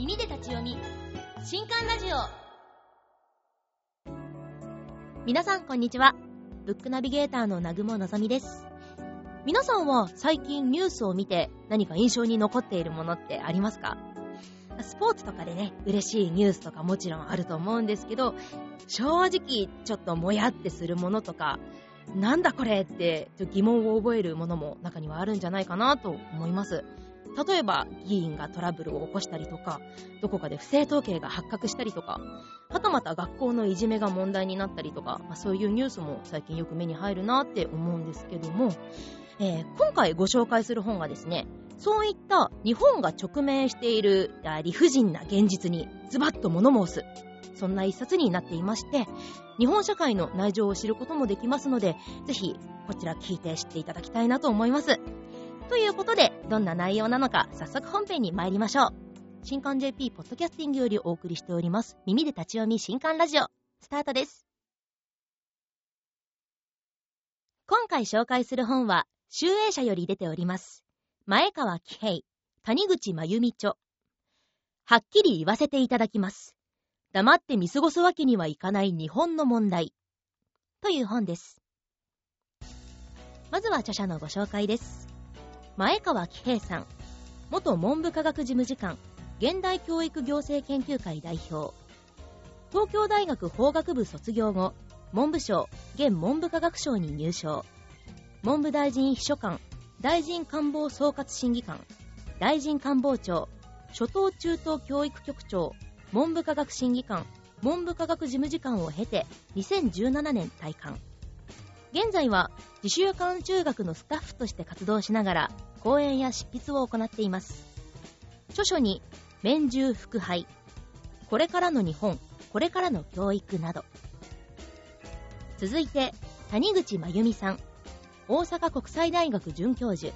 耳で立ち読み。新刊ラジオ。皆さんこんにちは。ブックナビゲーターの南雲のぞみです。皆さんは最近ニュースを見て何か印象に残っているものってありますか？スポーツとかでね、嬉しいニュースとかもちろんあると思うんですけど、正直ちょっともやってするものとか、なんだこれって疑問を覚えるものも中にはあるんじゃないかなと思います。例えば議員がトラブルを起こしたりとか、どこかで不正統計が発覚したりとか、はたまた学校のいじめが問題になったりとか、まあ、そういうニュースも最近よく目に入るなって思うんですけども、えー、今回ご紹介する本がですね、そういった日本が直面している理不尽な現実にズバッと物申す、そんな一冊になっていまして、日本社会の内情を知ることもできますので、ぜひこちら聞いて知っていただきたいなと思います。ということで、どんな内容なのか早速本編に参りましょう。新刊 JP ポッドキャスティングよりお送りしております、耳で立ち読み新刊ラジオ、スタートです。今回紹介する本は、集英社より出ております。前川喜平、谷口真由美著。はっきり言わせていただきます。黙って見過ごすわけにはいかない日本の問題。という本です。まずは著者のご紹介です。前川喜平さん、元文部科学事務次官、現代教育行政研究会代表。東京大学法学部卒業後、文部省、現文部科学省に入省。文部大臣秘書官、大臣官房総括審議官、大臣官房長、初等中等教育局長、文部科学審議官、文部科学事務次官を経て2017年退官。現在は自主夜間中学のスタッフとして活動しながら講演や執筆を行っています。著書に、面中腹杯、これからの日本、これからの教育など。続いて、谷口真由美さん。大阪国際大学准教授、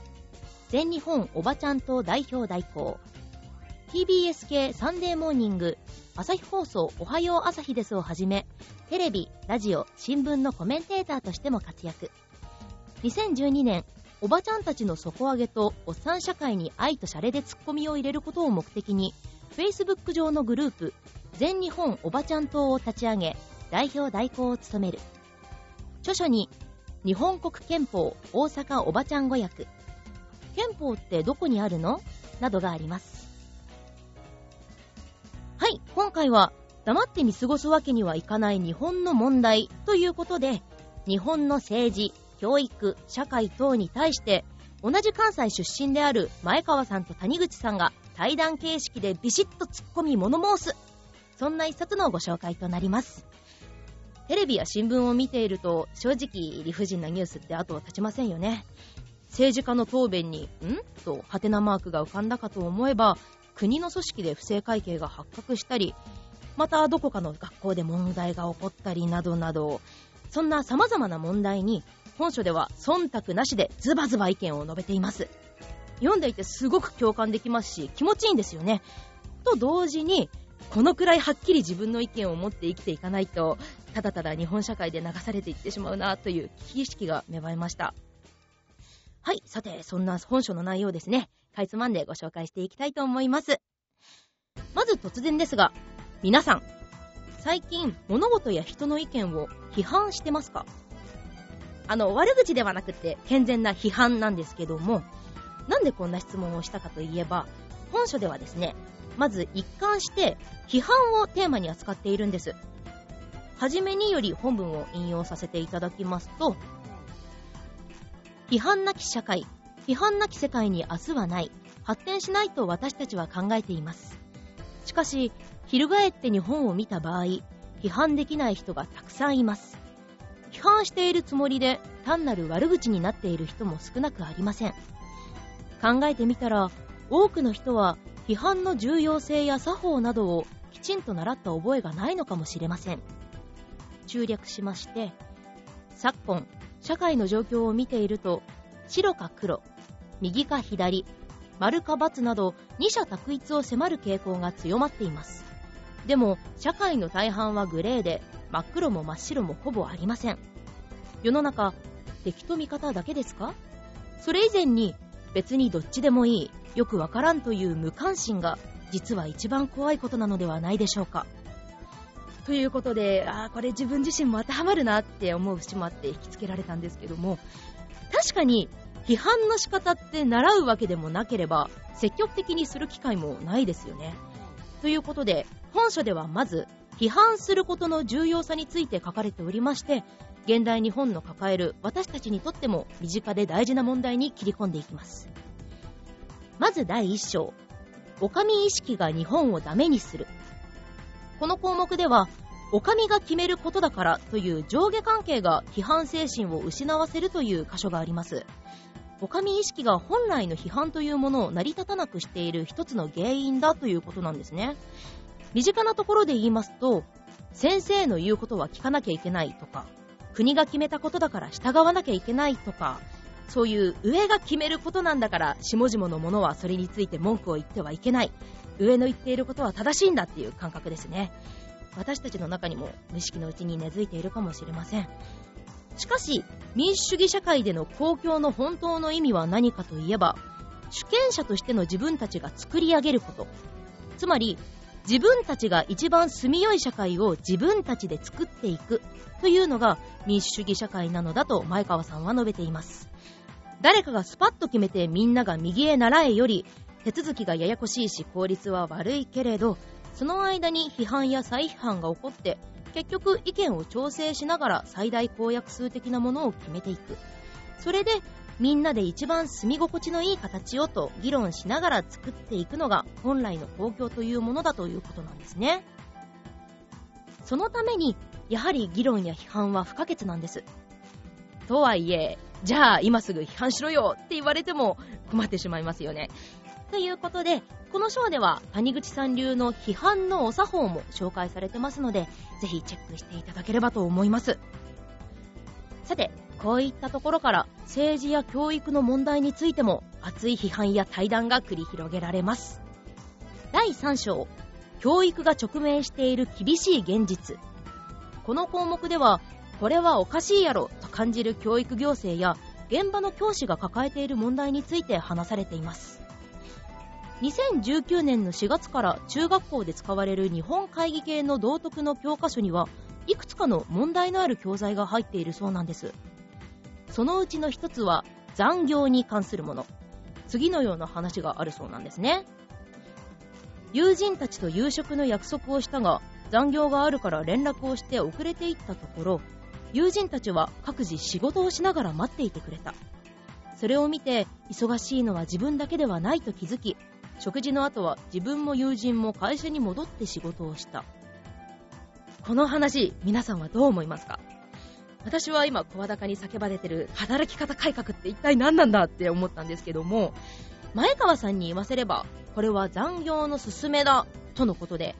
全日本おばちゃん党代表代行、TBS 系サンデーモーニング、朝日放送おはよう朝日ですをはじめ、テレビ、ラジオ、新聞のコメンテーターとしても活躍。2012年、おばちゃんたちの底上げとおっさん社会に愛とシャレでツッコミを入れることを目的に、Facebook 上のグループ、全日本おばちゃん党を立ち上げ、代表代行を務める。著書に日本国憲法大阪おばちゃん語訳憲法ってどこにあるの？などがありますはい今回は黙って見過ごすわけにはいかない日本の問題ということで日本の政治教育社会等に対して同じ関西出身である前川さんと谷口さんが対談形式でビシッと突っ込み物申すそんな一冊のご紹介となりますテレビや新聞を見ていると、正直理不尽なニュースって後を絶ちませんよね。政治家の答弁に、ん？と、ハテナマークが浮かんだかと思えば、国の組織で不正会計が発覚したり、またどこかの学校で問題が起こったりなどなど、そんな様々な問題に、本書では忖度なしでズバズバ意見を述べています。読んでいてすごく共感できますし、気持ちいいんですよね。と同時に、このくらいはっきり自分の意見を持って生きていかないと、ただただ日本社会で流されていってしまうなという危機意識が芽生えました。はい、さて、そんな本書の内容ですね、かいつまんでご紹介していきたいと思います。まず突然ですが、皆さん、最近物事や人の意見を批判してますか？あの、悪口ではなくて健全な批判なんですけども、なんでこんな質問をしたかといえば、本書ではですね、まず一貫して批判をテーマに扱っているんです。はじめにより本文を引用させていただきますと、批判なき社会、批判なき世界に明日はない、発展しないと私たちは考えています。しかし、翻って日本を見た場合、批判できない人がたくさんいます。批判しているつもりで単なる悪口になっている人も少なくありません。考えてみたら、多くの人は批判の重要性や作法などをきちんと習った覚えがないのかもしれません中略しまして昨今社会の状況を見ていると白か黒右か左丸か×など二者択一を迫る傾向が強まっていますでも社会の大半はグレーで真っ黒も真っ白もほぼありません世の中敵と味方だけですか？それ以前に別にどっちでもいい、よくわからんという無関心が実は一番怖いことなのではないでしょうか。ということで、ああ、これ自分自身も当てはまるなって思う節もあって引きつけられたんですけども、確かに批判の仕方って習うわけでもなければ、積極的にする機会もないですよね。ということで、本書ではまず、批判することの重要さについて書かれておりまして、現代日本の抱える私たちにとっても身近で大事な問題に切り込んでいきます。まず第1章、お上意識が日本をダメにする。この項目では、お上が決めることだからという上下関係が批判精神を失わせるという箇所があります。お上意識が本来の批判というものを成り立たなくしている一つの原因だということなんですね。身近なところで言いますと、先生の言うことは聞かなきゃいけないとか、国が決めたことだから従わなきゃいけないとか、そういう上が決めることなんだから下々の者はそれについて文句を言ってはいけない。上の言っていることは正しいんだっていう感覚ですね。私たちの中にも無意識のうちに根付いているかもしれません。しかし、民主主義社会での公共の本当の意味は何かといえば、主権者としての自分たちが作り上げること。つまり、自分たちが一番住みよい社会を自分たちで作っていくというのが民主主義社会なのだと前川さんは述べています。誰かがスパッと決めてみんなが右へ習えより、手続きがややこしいし効率は悪いけれど、その間に批判や再批判が起こって、結局意見を調整しながら最大公約数的なものを決めていく。それでみんなで一番住み心地のいい形をと議論しながら作っていくのが本来の公共というものだということなんですね。そのために、やはり議論や批判は不可欠なんです。とはいえ、じゃあ今すぐ批判しろよって言われても困ってしまいますよね。ということで、この章では谷口さん流の批判のお作法も紹介されてますので、ぜひチェックしていただければと思います。さて、こういったところから政治や教育の問題についても熱い批判や対談が繰り広げられます。第3章、教育が直面している厳しい現実。この項目では、これはおかしいやろと感じる教育行政や現場の教師が抱えている問題について話されています。2019年の4月から中学校で使われる日本会議系の道徳の教科書にはいくつかの問題のある教材が入っているそうなんです。そのうちの一つは残業に関するもの。次のような話があるそうなんですね。友人たちと夕食の約束をしたが、残業があるから連絡をして遅れていったところ、友人たちは各自仕事をしながら待っていてくれた。それを見て、忙しいのは自分だけではないと気づき、食事の後は自分も友人も会社に戻って仕事をした。この話、皆さんはどう思いますか？私は今、声高に叫ばれてる働き方改革って一体何なんだって思ったんですけども、前川さんに言わせれば、これは残業の勧めだ、とのことで、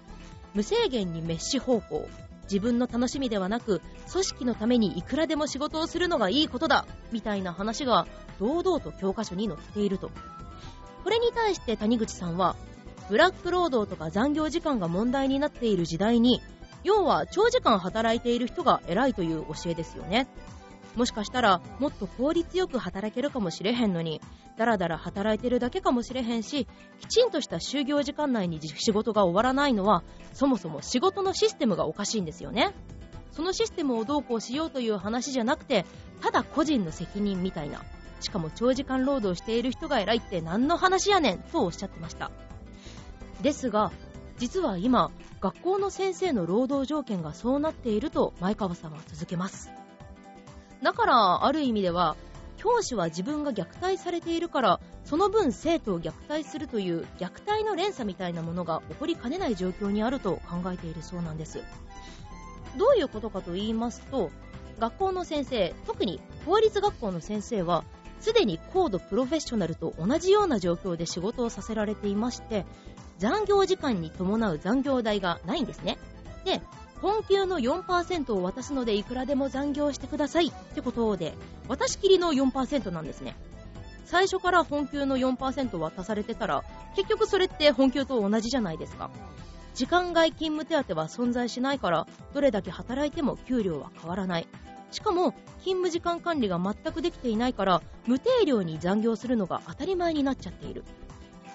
無制限に滅し方向、自分の楽しみではなく、組織のためにいくらでも仕事をするのがいいことだ、みたいな話が堂々と教科書に載っていると。これに対して谷口さんは、ブラック労働とか残業時間が問題になっている時代に、要は長時間働いている人が偉いという教えですよね。もしかしたらもっと効率よく働けるかもしれへんのに、だらだら働いてるだけかもしれへんし、きちんとした就業時間内に仕事が終わらないのは、そもそも仕事のシステムがおかしいんですよね。そのシステムをどうこうしようという話じゃなくて、ただ個人の責任みたいな。しかも長時間労働している人が偉いって何の話やねんとおっしゃってました。ですが、実は今、学校の先生の労働条件がそうなっていると前川さんは続けます。だから、ある意味では、教師は自分が虐待されているから、その分生徒を虐待するという虐待の連鎖みたいなものが起こりかねない状況にあると考えているそうなんです。どういうことかと言いますと、学校の先生、特に公立学校の先生は、すでに高度プロフェッショナルと同じような状況で仕事をさせられていまして、残業時間に伴う残業代がないんですね。で、本給の4%を渡すのでいくらでも残業してくださいってことで、渡しきりの4%なんですね。最初から本給の4%渡されてたら、結局それって本給と同じじゃないですか。時間外勤務手当は存在しないから、どれだけ働いても給料は変わらない。しかも、勤務時間管理が全くできていないから、無定量に残業するのが当たり前になっちゃっている。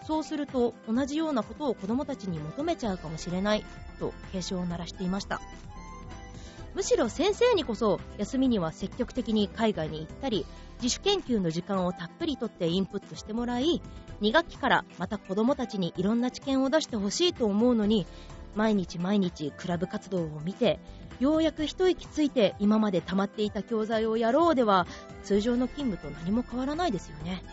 そうすると、同じようなことを子供たちに求めちゃうかもしれない、と警鐘を鳴らしていました。むしろ先生にこそ、休みには積極的に海外に行ったり、自主研究の時間をたっぷりとってインプットしてもらい、2学期からまた子供たちにいろんな知見を出してほしいと思うのに、毎日毎日クラブ活動を見て、ようやく一息ついて今まで溜まっていた教材をやろうでは通常の勤務と何も変わらないですよね。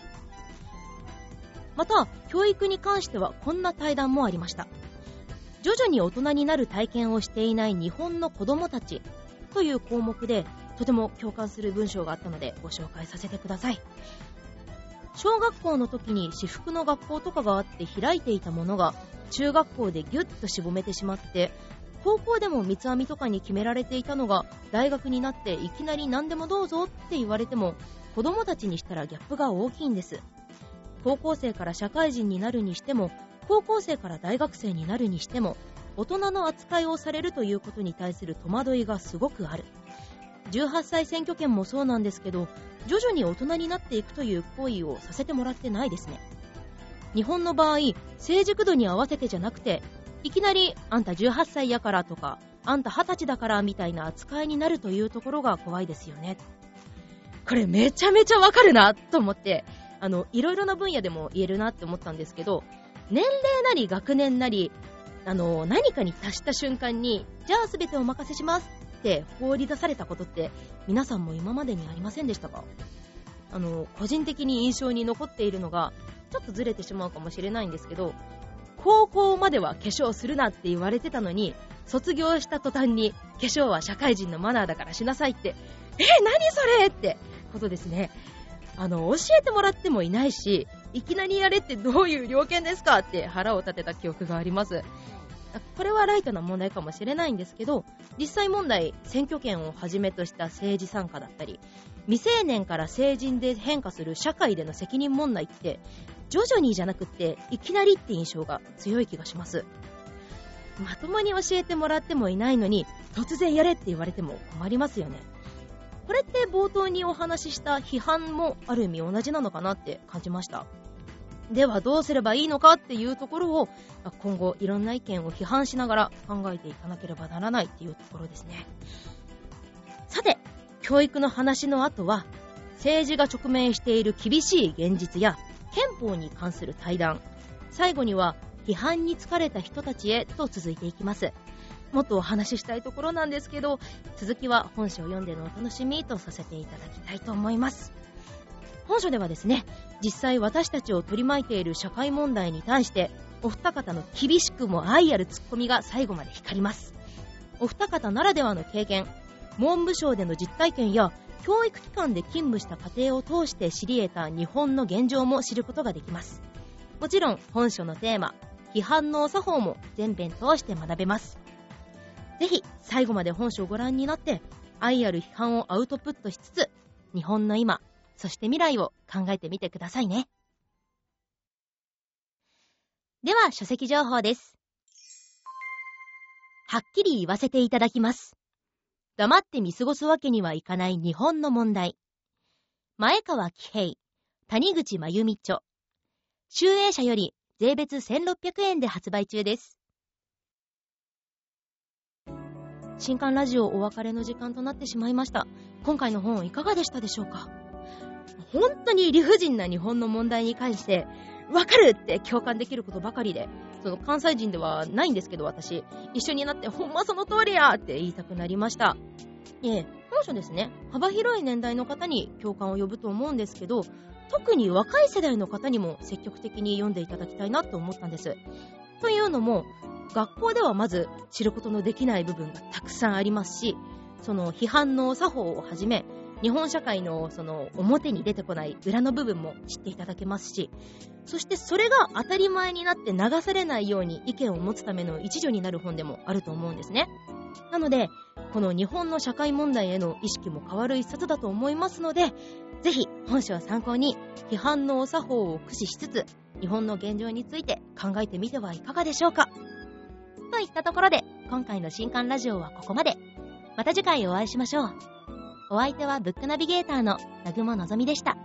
また、教育に関してはこんな対談もありました。徐々に大人になる体験をしていない日本の子供たちという項目でとても共感する文章があったのでご紹介させてください。小学校の時に私服の学校とかがあって開いていたものが中学校でギュッとしぼめてしまって高校でも三つ編みとかに決められていたのが大学になっていきなり何でもどうぞって言われても子供たちにしたらギャップが大きいんです。高校生から社会人になるにしても高校生から大学生になるにしても大人の扱いをされるということに対する戸惑いがすごくある。18歳選挙権もそうなんですけど徐々に大人になっていくという行為をさせてもらってないですね。日本の場合成熟度に合わせてじゃなくていきなりあんた18歳やからとか、あんた20歳だからみたいな扱いになるというところが怖いですよね。これめちゃめちゃわかるなと思って、あの、いろいろな分野でも言えるなって思ったんですけど、年齢なり学年なり、あの、何かに達した瞬間に、じゃあ全てお任せしますって放り出されたことって皆さんも今までにありませんでしたか？あの、個人的に印象に残っているのが、ちょっとずれてしまうかもしれないんですけど、高校までは化粧するなって言われてたのに、卒業した途端に化粧は社会人のマナーだからしなさいって、え、何それってことですね。あの、教えてもらってもいないし、いきなりやれってどういう了見ですかって腹を立てた記憶があります。これはライトな問題かもしれないんですけど、実際問題、選挙権をはじめとした政治参加だったり、未成年から成人で変化する社会での責任問題って、徐々にじゃなくって、いきなりって印象が強い気がします。まともに教えてもらってもいないのに、突然やれって言われても困りますよね。これって冒頭にお話しした批判もある意味同じなのかなって感じました。ではどうすればいいのかっていうところを今後いろんな意見を批判しながら考えていかなければならないっていうところですね。さて、教育の話の後は政治が直面している厳しい現実や憲法に関する対談、最後には批判に疲れた人たちへと続いていきます。もっとお話ししたいところなんですけど、続きは本書を読んでのお楽しみとさせていただきたいと思います。本書ではですね、実際私たちを取り巻いている社会問題に対して、お二方の厳しくも愛あるツッコミが最後まで光ります。お二方ならではの経験、文部省での実体験や教育機関で勤務した過程を通して知り得た日本の現状も知ることができます。もちろん本書のテーマ、批判の作法も全編通して学べます。ぜひ最後まで本書をご覧になって、愛ある批判をアウトプットしつつ、日本の今、そして未来を考えてみてくださいね。では書籍情報です。はっきり言わせていただきます。黙って見過ごすわけにはいかない日本の問題。前川喜平、谷口真由美著。集英社より税別1600円で発売中です。新刊ラジオお別れの時間となってしまいました。今回の本いかがでしたでしょうか？本当に理不尽な日本の問題に関して、わかるって共感できることばかりで、その関西人ではないんですけど私、一緒になってほんまその通りやって言いたくなりました。ええ、本書ですね、幅広い年代の方に共感を呼ぶと思うんですけど、特に若い世代の方にも積極的に読んでいただきたいなと思ったんです。というのも、学校ではまず知ることのできない部分がたくさんありますし、その批判の作法をはじめ、日本社会のその表に出てこない裏の部分も知っていただけますし、そしてそれが当たり前になって流されないように意見を持つための一助になる本でもあると思うんですね。なので、この日本の社会問題への意識も変わる一冊だと思いますので、ぜひ本書を参考に批判のお作法を駆使しつつ、日本の現状について考えてみてはいかがでしょうか。といったところで、今回の新刊ラジオはここまで。また次回お会いしましょう。お相手はブックナビゲーターの南雲のぞみでした。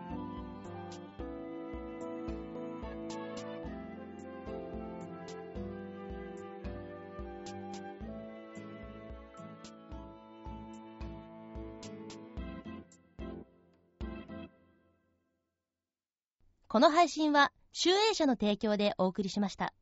この配信は、集英社の提供でお送りしました。